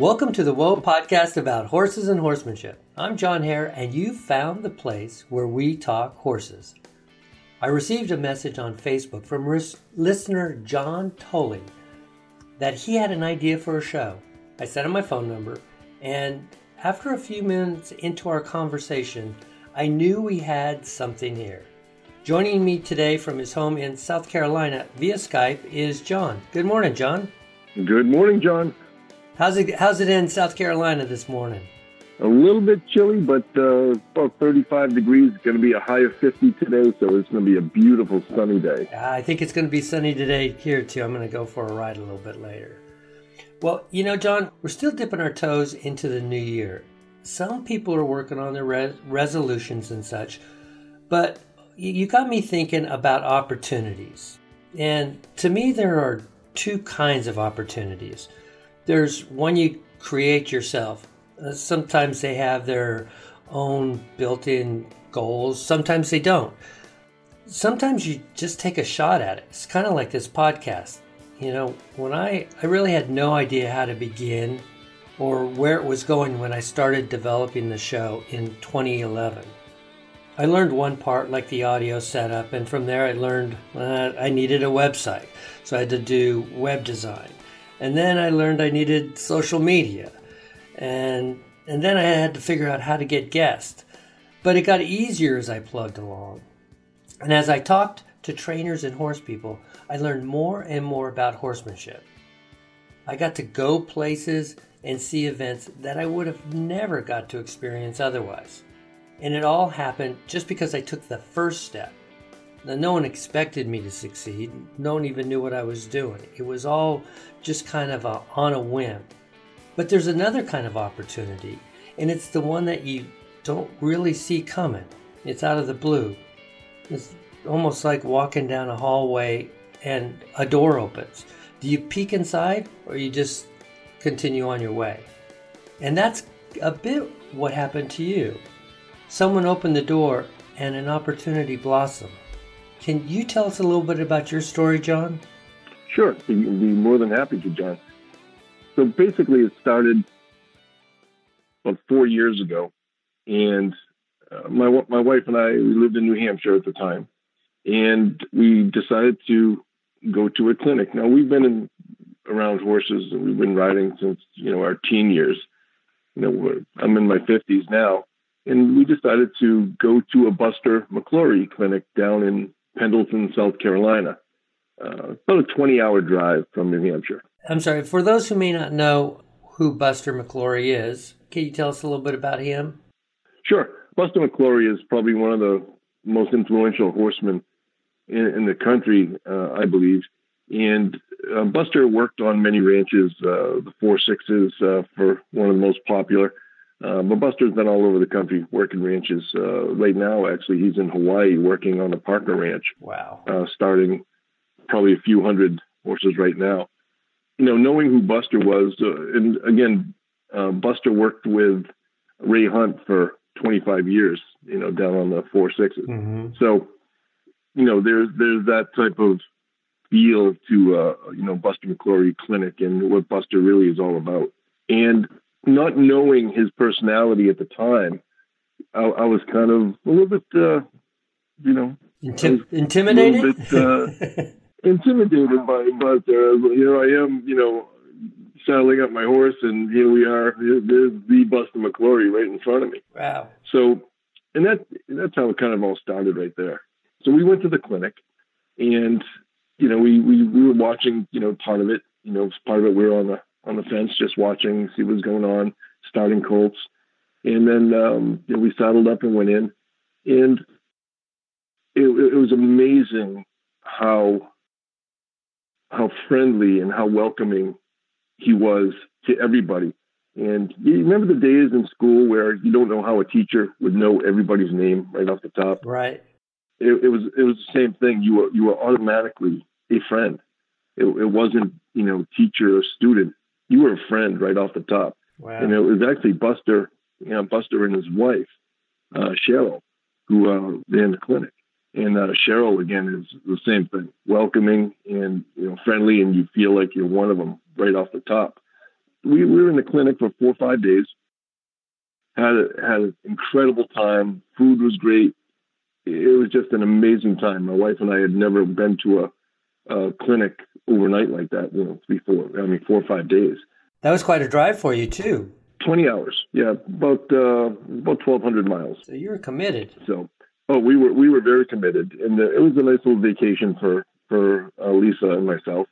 Welcome to the Whoa podcast about horses and horsemanship. I'm John Hare, and you've found the place where we talk horses. I received a message on Facebook from ris- listener John Tolley that he had an idea for a show. I sent him my phone number, and after a few minutes into our conversation, I knew we had something here. Joining me today from his home in South Carolina via Skype is John. Good morning, John. Good morning, John. How's it How's it in South Carolina this morning? A little bit chilly, but uh, about 35 degrees. It's going to be a high of 50 today, so it's going to be a beautiful sunny day. I think it's going to be sunny today here too. I'm going to go for a ride a little bit later. Well, you know, John, we're still dipping our toes into the new year. Some people are working on their res- resolutions and such, but you got me thinking about opportunities. And to me, there are two kinds of opportunities. There's one you create yourself. Uh, sometimes they have their own built in goals, sometimes they don't. Sometimes you just take a shot at it. It's kind of like this podcast. You know, when I, I really had no idea how to begin or where it was going when I started developing the show in 2011. I learned one part, like the audio setup, and from there I learned uh, I needed a website. So I had to do web design. And then I learned I needed social media. And, and then I had to figure out how to get guests. But it got easier as I plugged along. And as I talked to trainers and horse people, I learned more and more about horsemanship. I got to go places and see events that I would have never got to experience otherwise. And it all happened just because I took the first step. No one expected me to succeed. No one even knew what I was doing. It was all just kind of a, on a whim. But there's another kind of opportunity, and it's the one that you don't really see coming. It's out of the blue. It's almost like walking down a hallway and a door opens. Do you peek inside or you just continue on your way? And that's a bit what happened to you. Someone opened the door and an opportunity blossomed. Can you tell us a little bit about your story, John? Sure, I'd be more than happy to, John. So basically, it started about four years ago, and uh, my my wife and I we lived in New Hampshire at the time, and we decided to go to a clinic. Now we've been in, around horses and we've been riding since you know our teen years. You know, I'm in my 50s now, and we decided to go to a Buster McLaury clinic down in Pendleton, South Carolina. Uh, about a 20 hour drive from New Hampshire. I'm sorry, for those who may not know who Buster McLaury is, can you tell us a little bit about him? Sure. Buster McLaury is probably one of the most influential horsemen in, in the country, uh, I believe. And uh, Buster worked on many ranches, uh, the four sixes uh, for one of the most popular. Uh, but Buster's been all over the country working ranches. Uh, right now, actually, he's in Hawaii working on a Parker Ranch. Wow. Uh, starting probably a few hundred horses right now. You know, knowing who Buster was, uh, and again, uh, Buster worked with Ray Hunt for 25 years. You know, down on the four sixes. Mm-hmm. So, you know, there's there's that type of feel to uh, you know Buster McLaury Clinic and what Buster really is all about. And not knowing his personality at the time, I, I was kind of a little bit, uh, you know, Intim- intimidated. A bit, uh, intimidated by Buster. Here I am, you know, saddling up my horse, and here we are. There's the Buster McLaury right in front of me. Wow. So, and that that's how it kind of all started right there. So we went to the clinic, and you know, we we, we were watching, you know, part of it. You know, part of it we were on the on the fence, just watching, see what's going on, starting colts, and then um, you know, we saddled up and went in, and it, it was amazing how how friendly and how welcoming he was to everybody. And you remember the days in school where you don't know how a teacher would know everybody's name right off the top. Right. It, it was it was the same thing. You were you were automatically a friend. It, it wasn't you know teacher or student. You were a friend right off the top. Wow. And it was actually Buster, you know, Buster and his wife, uh, Cheryl, who uh, in the clinic. And uh, Cheryl again is the same thing, welcoming and you know friendly, and you feel like you're one of them right off the top. we, we were in the clinic for four or five days. Had had an incredible time. Food was great. It was just an amazing time. My wife and I had never been to a, a clinic overnight like that. You know, before I mean, four or five days. That was quite a drive for you too. Twenty hours. Yeah, about uh, about twelve hundred miles. So you were committed. So, oh, we were we were very committed, and uh, it was a nice little vacation for for uh, Lisa and myself.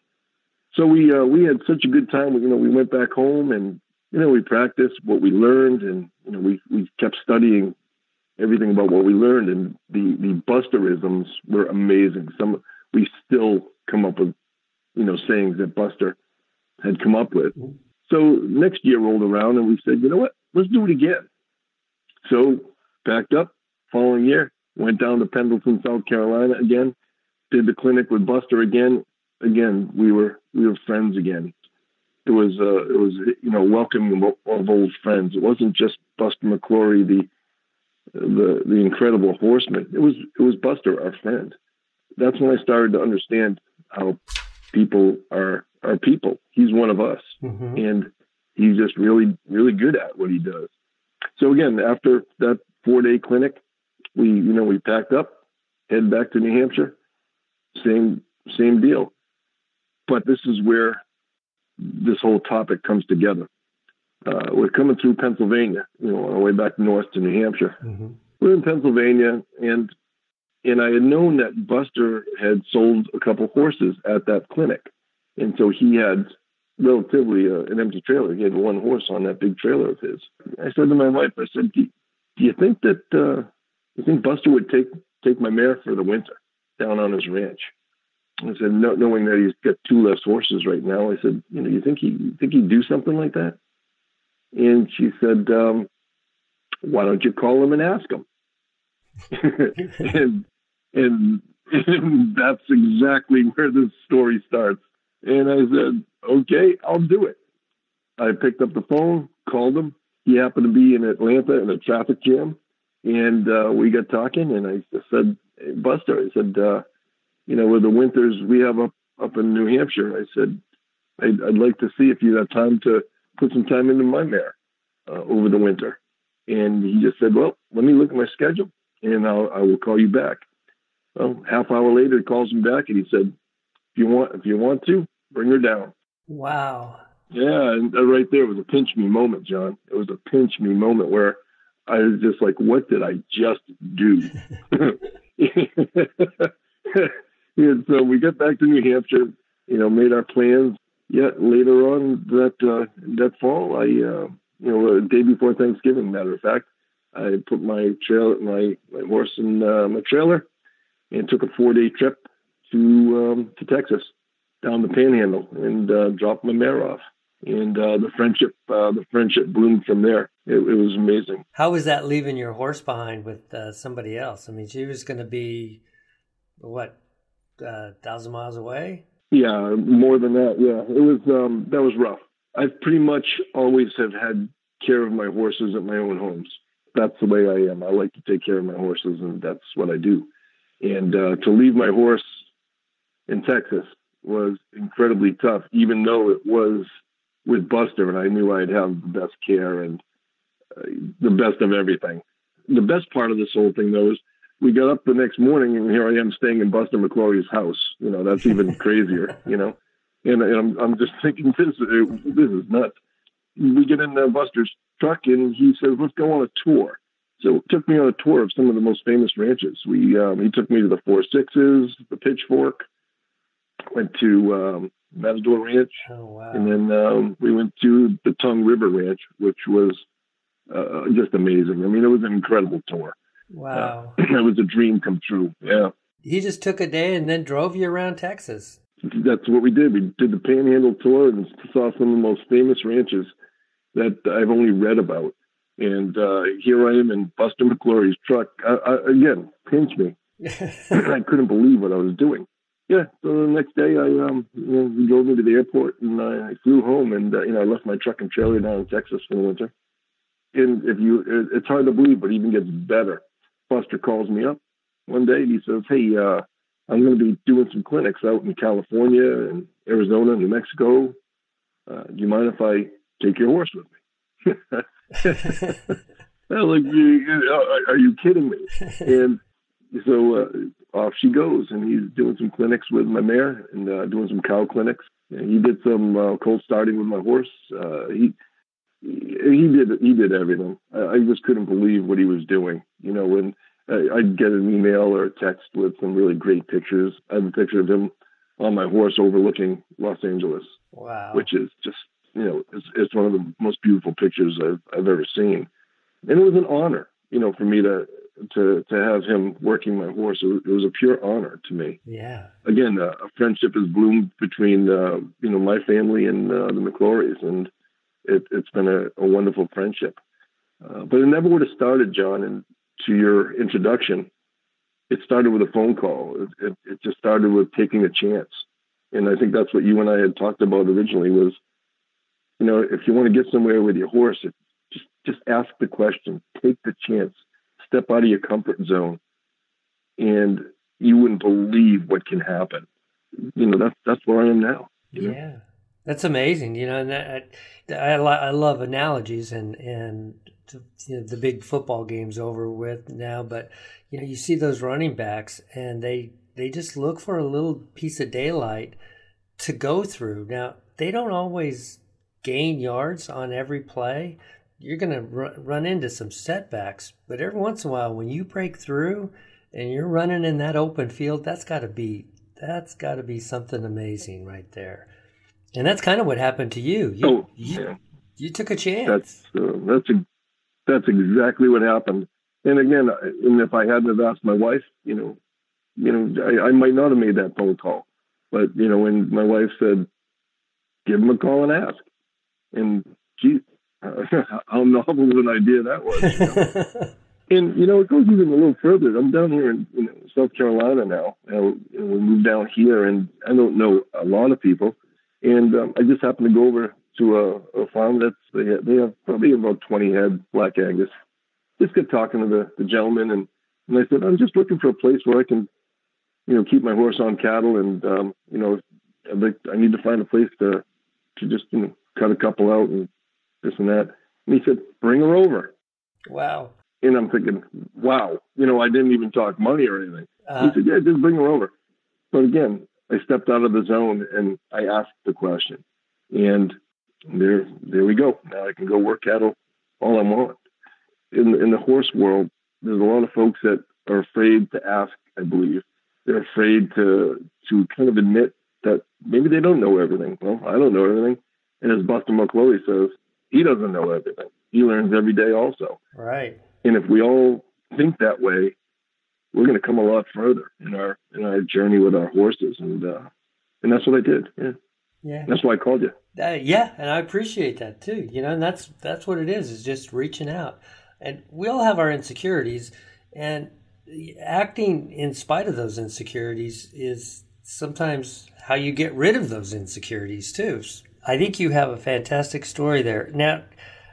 So we uh, we had such a good time. You know, we went back home and you know we practiced what we learned, and you know we we kept studying everything about what we learned, and the the Busterisms were amazing. Some we still come up with you know sayings that Buster had come up with. So next year rolled around, and we said, you know what, let's do it again. So packed up. Following year, went down to Pendleton, South Carolina again. Did the clinic with Buster again again, we were we were friends again. It was uh, it was you know welcoming of old friends. It wasn't just Buster McLaury, the the the incredible horseman. It was it was Buster, our friend. That's when I started to understand how people are are people. He's one of us, mm-hmm. and he's just really really good at what he does. So again, after that four day clinic, we you know we packed up, head back to New Hampshire. Same same deal. But this is where this whole topic comes together. Uh, we're coming through Pennsylvania, you know, on our way back north to New Hampshire. Mm-hmm. We're in Pennsylvania, and and I had known that Buster had sold a couple horses at that clinic, and so he had relatively uh, an empty trailer. He had one horse on that big trailer of his. I said to my wife, I said, "Do, do you think that uh, you think Buster would take take my mare for the winter down on his ranch?" I said, no, knowing that he's got two less horses right now, I said, you know, you think he you think he'd do something like that? And she said, um, why don't you call him and ask him? and, and and that's exactly where this story starts. And I said, okay, I'll do it. I picked up the phone, called him. He happened to be in Atlanta in a traffic jam, and uh, we got talking. And I said, Buster, I said, uh, you know, with the winters we have up up in New Hampshire. I said, I'd, I'd like to see if you have time to put some time into my mare uh, over the winter. And he just said, well, let me look at my schedule and I'll, I will call you back. Well, half hour later, he calls him back and he said, if you want, if you want to, bring her down. Wow. Yeah. And right there was a pinch me moment, John. It was a pinch me moment where I was just like, what did I just do? and so we got back to New Hampshire, you know, made our plans. Yet later on that uh, that fall, I uh, you know, a day before Thanksgiving, matter of fact, I put my trail, my my horse in uh, my trailer, and took a four day trip to um, to Texas, down the Panhandle, and uh, dropped my mare off. And uh, the friendship, uh, the friendship bloomed from there. It, it, was amazing. How was that leaving your horse behind with uh, somebody else? I mean, she was going to be what uh, thousand miles away. Yeah, more than that. Yeah, it was um, that was rough. I pretty much always have had care of my horses at my own homes. That's the way I am. I like to take care of my horses, and that's what I do. And uh, to leave my horse in Texas was incredibly tough, even though it was with Buster, and I knew I'd have the best care and uh, the best of everything. The best part of this whole thing, though, is we got up the next morning and here I am staying in Buster McLaury's house. You know, that's even crazier, you know. And, and I'm, I'm just thinking this, this is nuts. We get in uh, Buster's truck and he says, let's go on a tour. So took me on a tour of some of the most famous ranches. We, um, he took me to the Four Sixes, the Pitchfork, went to, um, Matador Ranch. Oh, wow. And then, um, we went to the Tongue River Ranch, which was, uh, just amazing. I mean, it was an incredible tour. Wow. Uh, it was a dream come true. Yeah. He just took a day and then drove you around Texas. That's what we did. We did the Panhandle tour and saw some of the most famous ranches that I've only read about. And uh, here I am in Buster McLaury's truck. I, I, again, pinch me. I couldn't believe what I was doing. Yeah. So the next day, I um, you know, he drove me to the airport, and I flew home, and uh, you know, I left my truck and trailer down in Texas for the winter. And if you, it's hard to believe, but it even gets better Buster calls me up one day and he says, Hey, uh, I'm going to be doing some clinics out in California and Arizona, New Mexico. Uh, do you mind if I take your horse with me. like, are you kidding me? And so uh, off she goes, and he's doing some clinics with my mare and uh, doing some cow clinics. And he did some uh, colt starting with my horse. Uh, he he did he did everything. I, I just couldn't believe what he was doing. You know, when I'd get an email or a text with some really great pictures. I have a picture of him on my horse overlooking Los Angeles. Wow. Which is just, you know, it's, it's one of the most beautiful pictures I've, I've ever seen. And it was an honor, you know, for me to, to, to have him working my horse. It was, it was a pure honor to me. Yeah. Again, uh, a friendship has bloomed between, uh, you know, my family and uh, the McLaurys, and it, has been a, a, wonderful friendship. Uh, but it never would have started, John, and to your introduction, it started with a phone call. It, it, it, just started with taking a chance. And I think that's what you and I had talked about originally was, you know, if you want to get somewhere with your horse, just just ask the question, take the chance, step out of your comfort zone, and you wouldn't believe what can happen. You know, that's that's where I am now. Yeah. Know? That's amazing, you know, and that, I, I, I love analogies and, and you know, the big football game's over with now, but you know, you see those running backs and they they just look for a little piece of daylight to go through. Now, they don't always gain yards on every play. You're going to r- run into some setbacks, but every once in a while when you break through and you're running in that open field, that's got to be that's got to be something amazing right there. And that's kind of what happened to you. You, oh, you, yeah. you took a chance. That's uh, that's a that's exactly what happened. And again, and if I hadn't have asked my wife, you know, you know, I, I might not have made that phone call. But you know, when my wife said, "Give him a call and ask," and gee, how novel of an idea that was. You know? and you know, it goes even a little further. I'm down here in you know, South Carolina now. and we moved down here, and I don't know a lot of people. And um, I just happened to go over to a, a farm that's they have, they have probably about 20 head black Angus. Just get talking to the, the gentleman and, and I said, I'm just looking for a place where I can, you know, keep my horse on cattle and, um, you know, I'd like, I need to find a place to, to just, you know, cut a couple out and this and that. And he said, bring her over. Wow. And I'm thinking, wow, you know, I didn't even talk money or anything. Uh, he said, yeah, just bring her over. But again, I stepped out of the zone and I asked the question. And there there we go. Now I can go work cattle all I want. In in the horse world, there's a lot of folks that are afraid to ask. I believe they're afraid to to kind of admit that maybe they don't know everything. Well, I don't know everything, and as Buster McLaury says, he doesn't know everything. He learns every day, also. Right. And if we all think that way, we're going to come a lot further in our in our journey with our horses, and uh, and that's what I did. Yeah. Yeah. That's why I called you. Uh, yeah, and I appreciate that too. You know, and that's that's what it is. Is just reaching out, and we all have our insecurities, and acting in spite of those insecurities is sometimes how you get rid of those insecurities too. I think you have a fantastic story there. Now,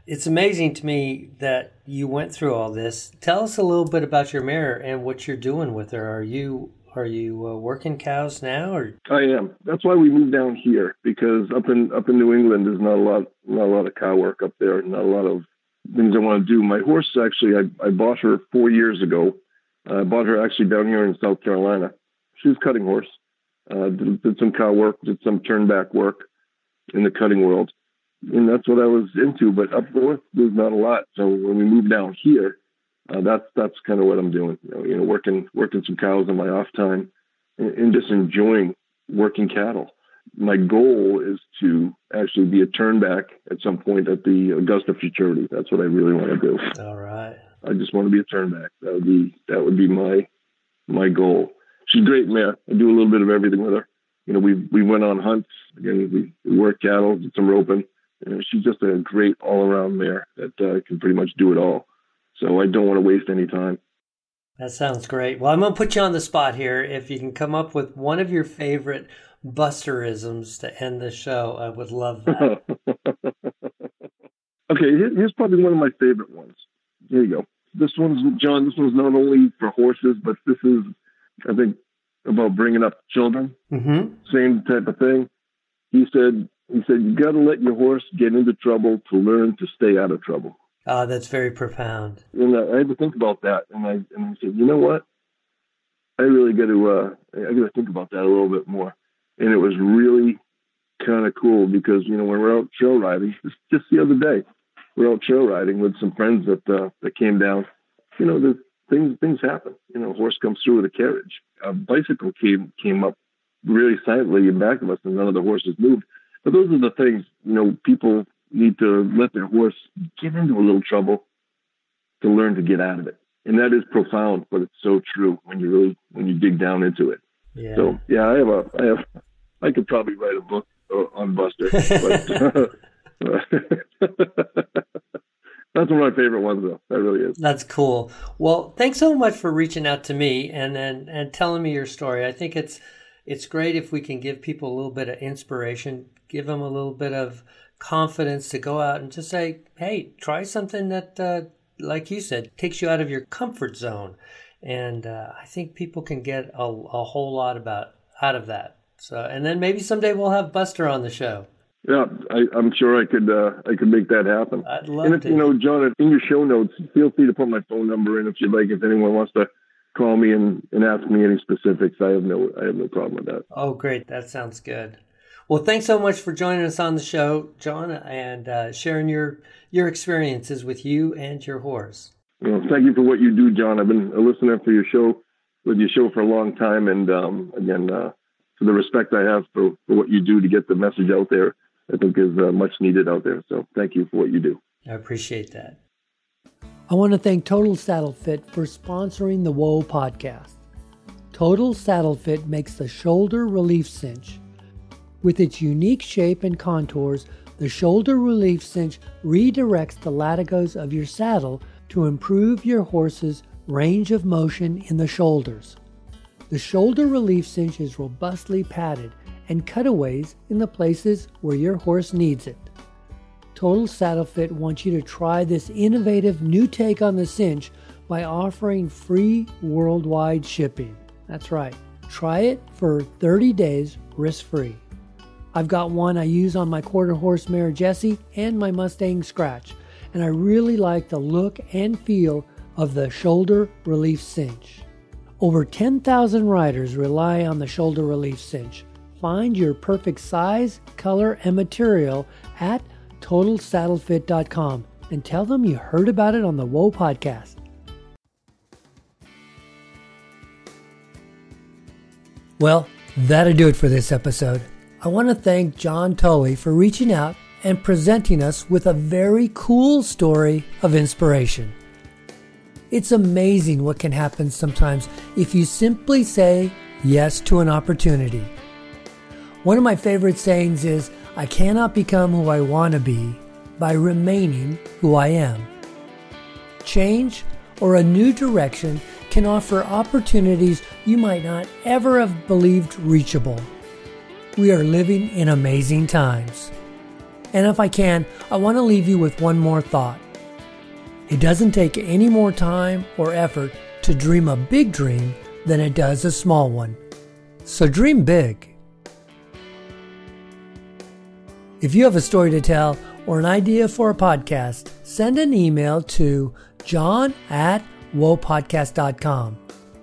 it's amazing to me that you went through all this. Tell us a little bit about your mare and what you're doing with her. Are you are you uh, working cows now, or I am. That's why we moved down here because up in up in New England, there's not a lot not a lot of cow work up there. Not a lot of things I want to do. My horse actually, I, I bought her four years ago. I bought her actually down here in South Carolina. She's a cutting horse. Uh, did, did some cow work, did some turnback work in the cutting world, and that's what I was into. But up north, there's not a lot. So when we moved down here, uh, that's that's kind of what I'm doing. You know, you know, working working some cows in my off time, and, and just enjoying working cattle. My goal is to actually be a turnback at some point at the Augusta Futurity. That's what I really want to do. All right. I just want to be a turnback. That would be that would be my my goal. She's great, man. I do a little bit of everything with her. You know, we we went on hunts. Again, we, we worked cattle, did some roping. You know, she's just a great all around mare that uh, can pretty much do it all. So I don't want to waste any time. That sounds great. Well, I'm going to put you on the spot here. If you can come up with one of your favorite Busterisms to end the show, I would love that. okay, here's probably one of my favorite ones. Here you go. This one's, John, this one's not only for horses, but this is, I think, about bringing up children. Mm-hmm. Same type of thing. He said, He said, You got to let your horse get into trouble to learn to stay out of trouble. Oh, that's very profound. And I had to think about that. And I, and I said, You know what? I really got to, uh, I got to think about that a little bit more. And it was really kind of cool because, you know, when we're out trail riding, just, the other day, we're out trail riding with some friends that, uh, that came down. You know, the things, things happen. You know, a horse comes through with a carriage. A bicycle came, came up really silently in back of us and none of the horses moved. But those are the things, you know, people need to let their horse get into a little trouble to learn to get out of it. And that is profound, but it's so true when you really when you dig down into it. Yeah. So yeah, I have a I have I could probably write a book uh, on Buster. But, that's one of my favorite ones, though. That really is. That's cool. Well, thanks so much for reaching out to me and and, and telling me your story. I think it's it's great if we can give people a little bit of inspiration, give them a little bit of confidence to go out and just say, "Hey, try something that, uh, like you said, takes you out of your comfort zone." And uh, I think people can get a, a whole lot about out of that. So, and then maybe someday we'll have Buster on the show. Yeah, I, am sure I could uh, I could make that happen. I'd love and if, to. You know, John, in your show notes, feel free to put my phone number in if you'd like. If anyone wants to call me and, and ask me any specifics, I have no I have no problem with that. Oh, great! That sounds good. Well, thanks so much for joining us on the show, John, and uh, sharing your your experiences with you and your horse. Well, thank you for what you do, John. I've been a listener for your show, with your show for a long time, and um, again, uh, for the respect I have for, for what you do to get the message out there I think is uh, much needed out there. So thank you for what you do. I appreciate that. I want to thank Total Saddle Fit for sponsoring the Whoa podcast. Total Saddle Fit makes the shoulder relief cinch. With its unique shape and contours, the shoulder relief cinch redirects the latigos of your saddle to improve your horse's range of motion in the shoulders. The shoulder relief cinch is robustly padded and cutaways in the places where your horse needs it. Total Saddle Fit wants you to try this innovative new take on the cinch by offering free worldwide shipping. That's right. Try it for 30 days risk free. I've got one I use on my quarter horse mare Jessie and my Mustang Scratch, and I really like the look and feel of the shoulder relief cinch. Over 10,000 riders rely on the shoulder relief cinch. Find your perfect size, color, and material at TotalSaddleFit.com and tell them you heard about it on the Whoa podcast. Well, that'll do it for this episode. I want to thank John Tully for reaching out and presenting us with a very cool story of inspiration. It's amazing what can happen sometimes if you simply say yes to an opportunity. One of my favorite sayings is, I cannot become who I want to be by remaining who I am. Change or a new direction can offer opportunities you might not ever have believed reachable. We are living in amazing times. And if I can, I want to leave you with one more thought. It doesn't take any more time or effort to dream a big dream than it does a small one. So dream big. If you have a story to tell or an idea for a podcast, send an email to john at whoapodcast.com.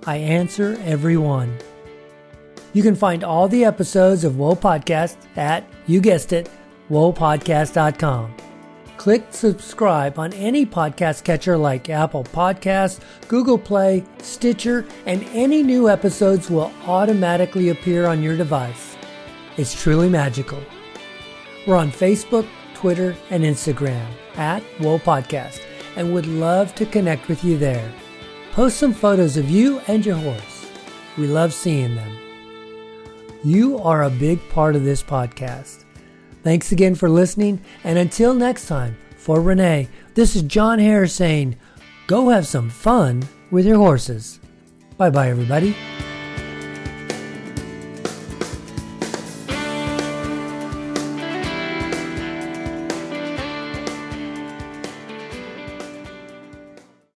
I answer everyone. You can find all the episodes of Whoa Podcast at, you guessed it, whoapodcast.com. Click subscribe on any podcast catcher like Apple Podcasts, Google Play, Stitcher, and any new episodes will automatically appear on your device. It's truly magical. We're on Facebook, Twitter, and Instagram at Whoa Podcast and would love to connect with you there. Post some photos of you and your horse. We love seeing them. You are a big part of this podcast. Thanks again for listening, and until next time, for Renee, this is John Hare saying, go have some fun with your horses. Bye bye, everybody.